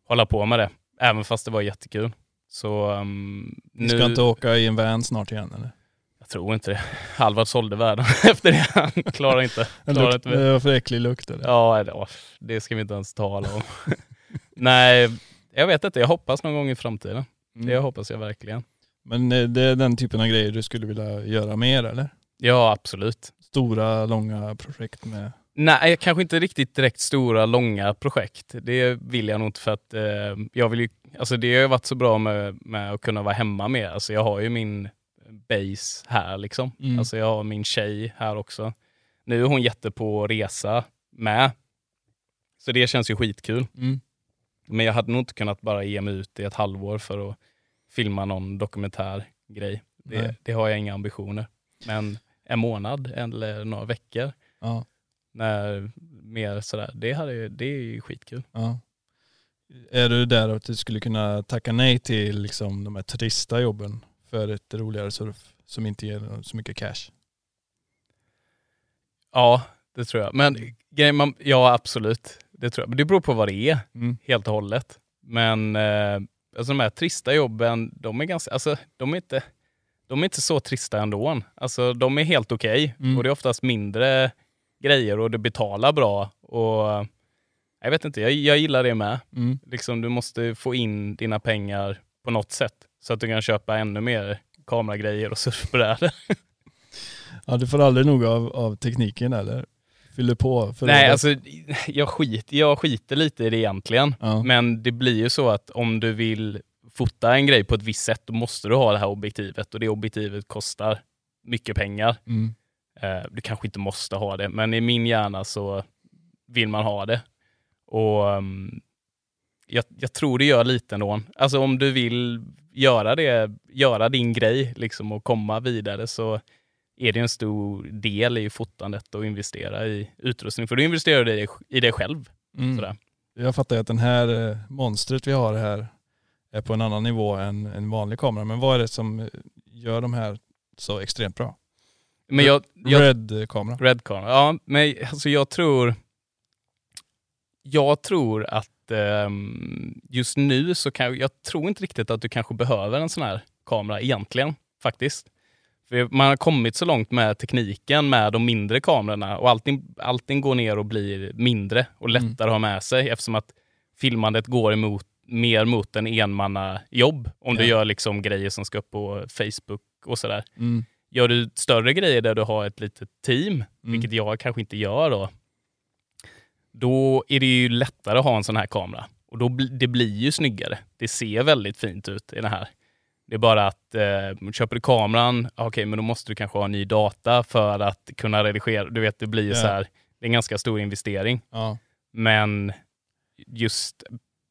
Speaker 2: hålla på med det. Även fast det var jättekul. Så um,
Speaker 1: Ni ska inte åka i en van snart igen eller?
Speaker 2: Jag tror inte det. (laughs) Halvard sålde världen (laughs) efter det. Han klarar inte. (laughs) Klarar inte
Speaker 1: det var för äcklig lukt eller?
Speaker 2: Ja, det ska vi inte ens tala om. Nej, jag vet inte. Jag hoppas någon gång i framtiden.
Speaker 1: Mm.
Speaker 2: Det hoppas jag verkligen.
Speaker 1: Men eh, det är den typen av grejer du skulle vilja göra mer eller?
Speaker 2: Ja, absolut.
Speaker 1: Stora, långa projekt med...
Speaker 2: Nej, kanske inte riktigt direkt stora, långa projekt. Det vill jag nog inte för att eh, jag vill ju, alltså det har ju varit så bra med, med att kunna vara hemma mer. Alltså jag har ju min base här liksom.
Speaker 1: Mm.
Speaker 2: Alltså jag har min tjej här också. Nu är hon jätte på resa med. Så det känns ju skitkul.
Speaker 1: Mm.
Speaker 2: Men jag hade nog inte kunnat bara ge mig ut i ett halvår för att filma någon dokumentär grej.
Speaker 1: Nej.
Speaker 2: Det, det har jag inga ambitioner. Men en månad eller några veckor,
Speaker 1: Ja.
Speaker 2: när mer sådär, det, hade, det är ju skitkul.
Speaker 1: Ja. Är du där att du skulle kunna tacka nej till liksom de här trista jobben för ett roligare surf som inte ger så mycket cash?
Speaker 2: Ja, det tror jag. Men man, ja absolut. Det tror jag. Men det beror på vad det är,
Speaker 1: Mm.
Speaker 2: helt och hållet. Men eh, alltså de här trista jobben, de är ganska, alltså de är inte, de är inte så trista ändå. Alltså de är helt okej.
Speaker 1: Mm.
Speaker 2: Och det är oftast mindre grejer och det betalar bra. Och jag vet inte, jag, jag gillar det med.
Speaker 1: Mm.
Speaker 2: Liksom, du måste få in dina pengar på något sätt. Så att du kan köpa ännu mer kameragrejer och surfbrädor. (laughs)
Speaker 1: Ja, du får aldrig nog av, av tekniken eller? Fyller på? För
Speaker 2: Nej, alltså jag, skit, jag skiter lite i det egentligen.
Speaker 1: Ja.
Speaker 2: Men det blir ju så att om du vill fota en grej på ett visst sätt, då måste du ha det här objektivet och det objektivet kostar mycket pengar.
Speaker 1: Mm.
Speaker 2: Eh, du kanske inte måste ha det, men i min hjärna så vill man ha det. Och ehm, jag, jag tror det gör lite ändå. Alltså om du vill göra det, göra din grej liksom och komma vidare så är det en stor del i fotandet och investera i utrustning. För du investerar i dig, i dig själv.
Speaker 1: Mm.
Speaker 2: Sådär.
Speaker 1: Jag fattar att den här eh, monstret vi har här är på en annan nivå än en vanlig kamera. Men vad är det som eh, gör de här så extremt bra?
Speaker 2: Men jag, jag,
Speaker 1: Red-kamera.
Speaker 2: Red Corner. Ja, men alltså jag tror... Jag tror att ehm, just nu så kan jag, jag tror inte riktigt att du kanske behöver en sån här kamera egentligen, faktiskt. För man har kommit så långt med tekniken med de mindre kamerorna och allting, allting går ner och blir mindre och
Speaker 1: Mm.
Speaker 2: lättare att ha med sig eftersom att filmandet går emot, mer mot en enmannajobb. Om du
Speaker 1: Ja.
Speaker 2: gör liksom grejer som ska upp på Facebook och sådär.
Speaker 1: Mm.
Speaker 2: Gör du större grejer där du har ett litet team,
Speaker 1: Mm.
Speaker 2: vilket jag kanske inte gör då, då är det ju lättare att ha en sån här kamera. Och då bli, det blir ju snyggare. Det ser väldigt fint ut i den här. Det är bara att eh, köper du kameran, okej, men då måste du kanske ha ny data för att kunna redigera. Du vet, det blir
Speaker 1: Ja.
Speaker 2: så här, det är en ganska stor investering.
Speaker 1: Ja.
Speaker 2: Men just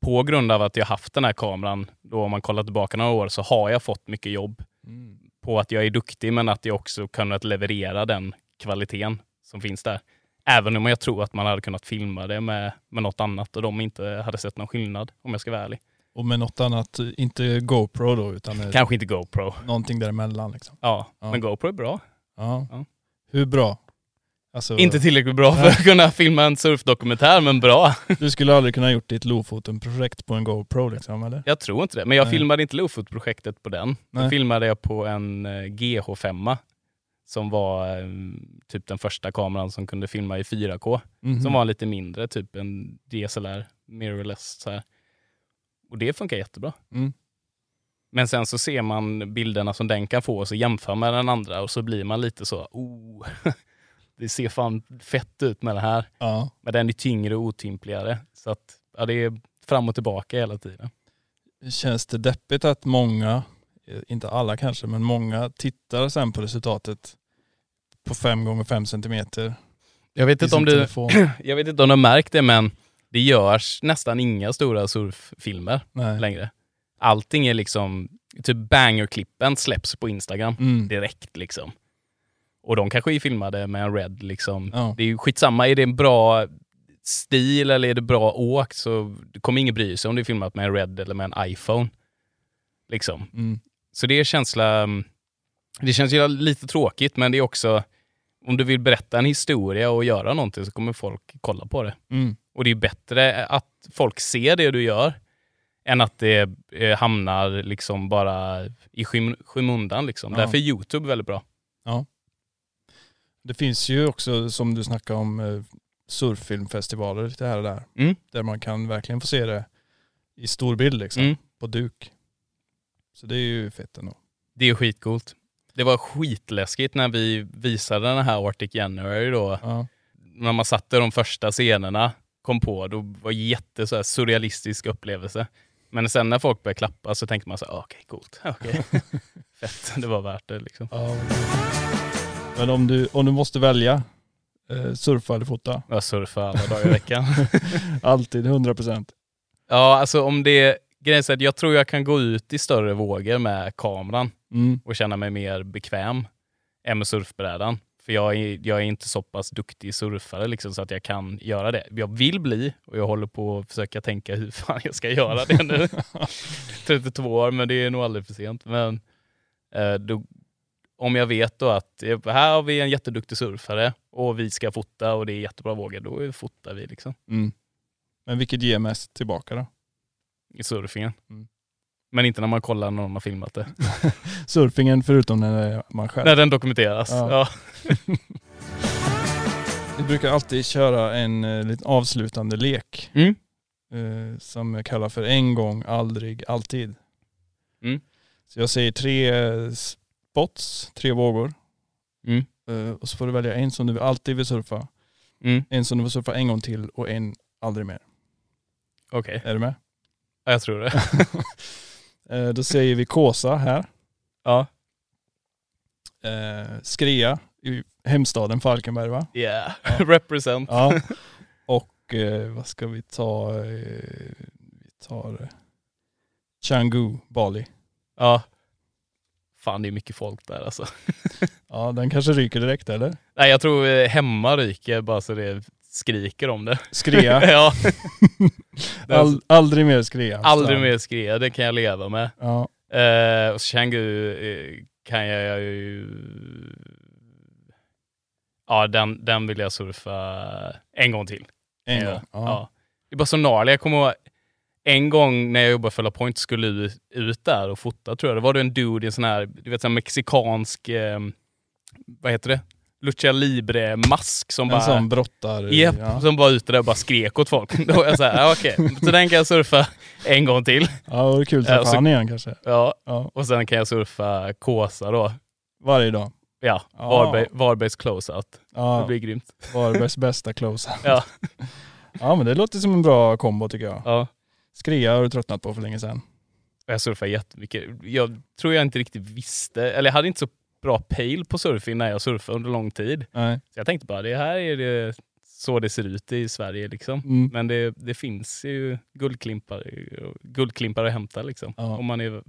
Speaker 2: på grund av att jag haft den här kameran, då om man kollar tillbaka några år, så har jag fått mycket jobb
Speaker 1: Mm.
Speaker 2: på att jag är duktig, men att jag också kunnat leverera den kvaliteten som finns där. Även om jag tror att man hade kunnat filma det med, med något annat och de inte hade sett någon skillnad, om jag ska vara ärlig.
Speaker 1: Och med något annat, inte GoPro då, utan
Speaker 2: Kanske inte GoPro.
Speaker 1: någonting däremellan liksom.
Speaker 2: Ja,
Speaker 1: Ja.
Speaker 2: men GoPro är bra.
Speaker 1: Ja.
Speaker 2: Ja.
Speaker 1: Hur bra? Alltså,
Speaker 2: Inte tillräckligt bra för
Speaker 1: Nej.
Speaker 2: att kunna filma en surfdokumentär, men bra. (laughs)
Speaker 1: du skulle aldrig kunna gjort ditt Lofoten-projekt på en GoPro liksom, eller?
Speaker 2: Jag tror inte det. Men jag
Speaker 1: Nej.
Speaker 2: filmade inte Lofot-projektet på den.
Speaker 1: Nej.
Speaker 2: Då filmade jag på en eh, GH5 som var eh, typ den första kameran som kunde filma i 4K.
Speaker 1: Mhm.
Speaker 2: Som var lite mindre, typ en DSLR, mirrorless. Så här. Och det funkar jättebra.
Speaker 1: Mm.
Speaker 2: Men sen så ser man bilderna som den kan få och så jämför med den andra och så blir man lite så, oh, (laughs) det ser fan fett ut med det här.
Speaker 1: Ja.
Speaker 2: Men den är tyngre och otympligare. Så att, ja, det är fram och tillbaka hela tiden.
Speaker 1: Känns det deppigt att många, eh, inte alla kanske, men många tittar sen på resultatet på 5 gånger 5 centimeter
Speaker 2: Jag vet,
Speaker 1: i
Speaker 2: inte om
Speaker 1: sin
Speaker 2: du,
Speaker 1: telefon? (clears throat)
Speaker 2: jag vet inte om du har märkt det, men det görs nästan inga stora surffilmer
Speaker 1: Nej.
Speaker 2: längre. Allting är liksom, typ banger-klippen släpps på Instagram
Speaker 1: Mm.
Speaker 2: direkt liksom. Och de kanske är filmade med en red liksom.
Speaker 1: Ja.
Speaker 2: Det är ju skitsamma, är det en bra stil eller är det bra åkt så kommer ingen bry sig om det är filmat med en red eller med en iPhone. Liksom.
Speaker 1: Mm.
Speaker 2: Så det är känsla, det känns ju lite tråkigt men det är också, om du vill berätta en historia och göra någonting så kommer folk kolla på det.
Speaker 1: Mm.
Speaker 2: Och det är bättre att folk ser det du gör än att det eh, hamnar liksom bara i skym skymundan. Liksom.
Speaker 1: Ja.
Speaker 2: Därför är Youtube väldigt bra.
Speaker 1: Det finns ju också, som du snackade om, eh, surffilmfestivaler lite här och där.
Speaker 2: Mm.
Speaker 1: Där man kan verkligen få se det i stor bild liksom,
Speaker 2: Mm.
Speaker 1: på duk. Så det är ju fett ändå.
Speaker 2: Det är skitcoolt. Det var skitläskigt när vi visade den här Arctic January då.
Speaker 1: Ja.
Speaker 2: När man satte de första scenerna, kom på, då var det jätte så här, surrealistisk upplevelse. Men sen när folk började klappa så tänkte man så här, ah, okej, coolt. Okej. (laughs) Fett, det var värt det liksom.
Speaker 1: Men om du, om du måste välja Eh, surfa eller fota?
Speaker 2: Jag surfar alla dagar i veckan. (laughs)
Speaker 1: Alltid, 100%.
Speaker 2: ja, alltså om det... Grejen är att jag tror jag kan gå ut i större vågor med kameran
Speaker 1: Mm.
Speaker 2: och känna mig mer bekväm än med surfbrädan. För jag är, jag är inte så pass duktig surfare liksom, så att jag kan göra det. Jag vill bli och jag håller på att försöka tänka hur fan jag ska göra det nu. (laughs) 32 år, men det är nog aldrig för sent. Men eh, då, om jag vet då att eh, här har vi en jätteduktig surfare och vi ska fota och det är jättebra vågor, då fotar vi liksom
Speaker 1: Mm. Men vilket ger mest tillbaka då?
Speaker 2: i surfingen.
Speaker 1: Mm.
Speaker 2: Men inte när man kollar när någon har filmat det. (laughs)
Speaker 1: Surfingen förutom när man själv.
Speaker 2: När den dokumenteras.
Speaker 1: Ja.
Speaker 2: Ja. (laughs)
Speaker 1: Vi brukar alltid köra en eh, liten avslutande lek
Speaker 2: Mm.
Speaker 1: eh, som jag kallar för en gång, aldrig, alltid.
Speaker 2: Mm.
Speaker 1: Så jag säger tre eh, spots, tre vågor.
Speaker 2: Mm.
Speaker 1: Eh, och så får du välja en som du alltid vill surfa,
Speaker 2: Mm.
Speaker 1: en som du vill surfa en gång till och en aldrig mer.
Speaker 2: Okej,
Speaker 1: Är du med?
Speaker 2: ja, jag tror det. (laughs)
Speaker 1: Eh, då säger vi Kåsa här.
Speaker 2: Ja.
Speaker 1: Eh, Skrea i hemstaden Falkenberg va?
Speaker 2: Yeah,
Speaker 1: Ja. (laughs)
Speaker 2: represent.
Speaker 1: Ja. Och eh, vad ska vi ta? Eh, vi tar eh, Canggu, Bali.
Speaker 2: Ja. Fan det är mycket folk där alltså. (laughs)
Speaker 1: Ja, den kanske ryker direkt eller?
Speaker 2: Nej jag tror hemma ryker bara så det skriker om det.
Speaker 1: Skrea. (laughs)
Speaker 2: ja. (laughs)
Speaker 1: All, aldrig mer Skrea.
Speaker 2: Aldrig
Speaker 1: Så.
Speaker 2: mer skrea, det kan jag leva med.
Speaker 1: Ja.
Speaker 2: Eh, och Canggu eh, kan jag ju... Ja den, den vill jag surfa en gång till.
Speaker 1: En gång. Ja.
Speaker 2: Ja. Det är bara så gnarligt. Jag kommer ihåg en gång när jag jobbade för La Point skulle ut, ut där och fota tror jag. Det var det en dude i en sån här, du vet sån mexikansk, eh, vad heter det? Lucha Libre-mask som
Speaker 1: En
Speaker 2: bara...
Speaker 1: sån brottar.
Speaker 2: Japp,
Speaker 1: Ja.
Speaker 2: som var ute där och bara skrek åt folk. (laughs) Då var jag såhär, ja, okej, så den kan jag surfa en gång till.
Speaker 1: ja, det var kul att träffa
Speaker 2: Ja, så-
Speaker 1: han igen kanske.
Speaker 2: Ja,
Speaker 1: Ja.
Speaker 2: och sen kan jag surfa Kåsa då.
Speaker 1: Varje dag.
Speaker 2: Ja,
Speaker 1: Ja.
Speaker 2: Varberg, Varbergs close-out. Det
Speaker 1: Ja,
Speaker 2: blir grymt. (laughs)
Speaker 1: Varbergs bästa close.
Speaker 2: Ja. (laughs)
Speaker 1: ja men det låter som en bra kombo tycker jag.
Speaker 2: Ja.
Speaker 1: Skrea har du tröttnat på för länge sedan.
Speaker 2: Jag surfar jättemycket. Jag tror jag inte riktigt visste, eller jag hade inte så bra pejl på surfing när jag surfade under lång tid.
Speaker 1: Nej.
Speaker 2: Så jag tänkte bara, det här är det så det ser ut i Sverige liksom.
Speaker 1: Mm.
Speaker 2: Men det, det finns ju guldklimpar, guldklimpar att hämta liksom.
Speaker 1: Ja.
Speaker 2: Om man är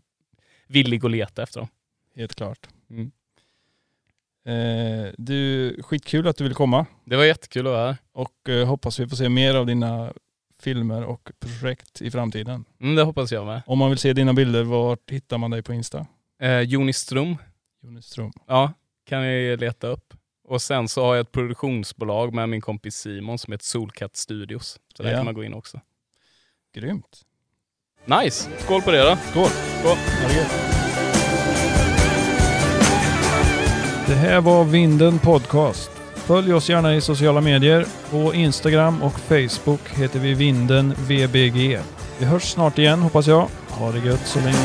Speaker 2: villig att leta efter dem.
Speaker 1: Helt klart.
Speaker 2: Mm.
Speaker 1: Eh, du, skitkul att du vill komma
Speaker 2: Det var jättekul att vara här.
Speaker 1: och eh, hoppas vi får se mer av dina filmer och projekt i framtiden.
Speaker 2: Mm, det hoppas jag med.
Speaker 1: Om man vill se dina bilder, vart hittar man dig på Insta?
Speaker 2: Eh, Joni Strom,
Speaker 1: Jonas Ström.
Speaker 2: ja, kan ni leta upp. Och sen så har jag ett produktionsbolag med min kompis Simon som heter Solcat Studios. Så där
Speaker 1: Ja.
Speaker 2: kan man gå in också.
Speaker 1: Grymt.
Speaker 2: Nice! Skål på det då!
Speaker 1: Skål.
Speaker 2: Skål.
Speaker 1: Det här var Vinden Podcast. Följ oss gärna i sociala medier. På Instagram och Facebook heter vi Vinden VBG. Vi hörs snart igen hoppas jag. Ha det gött så länge.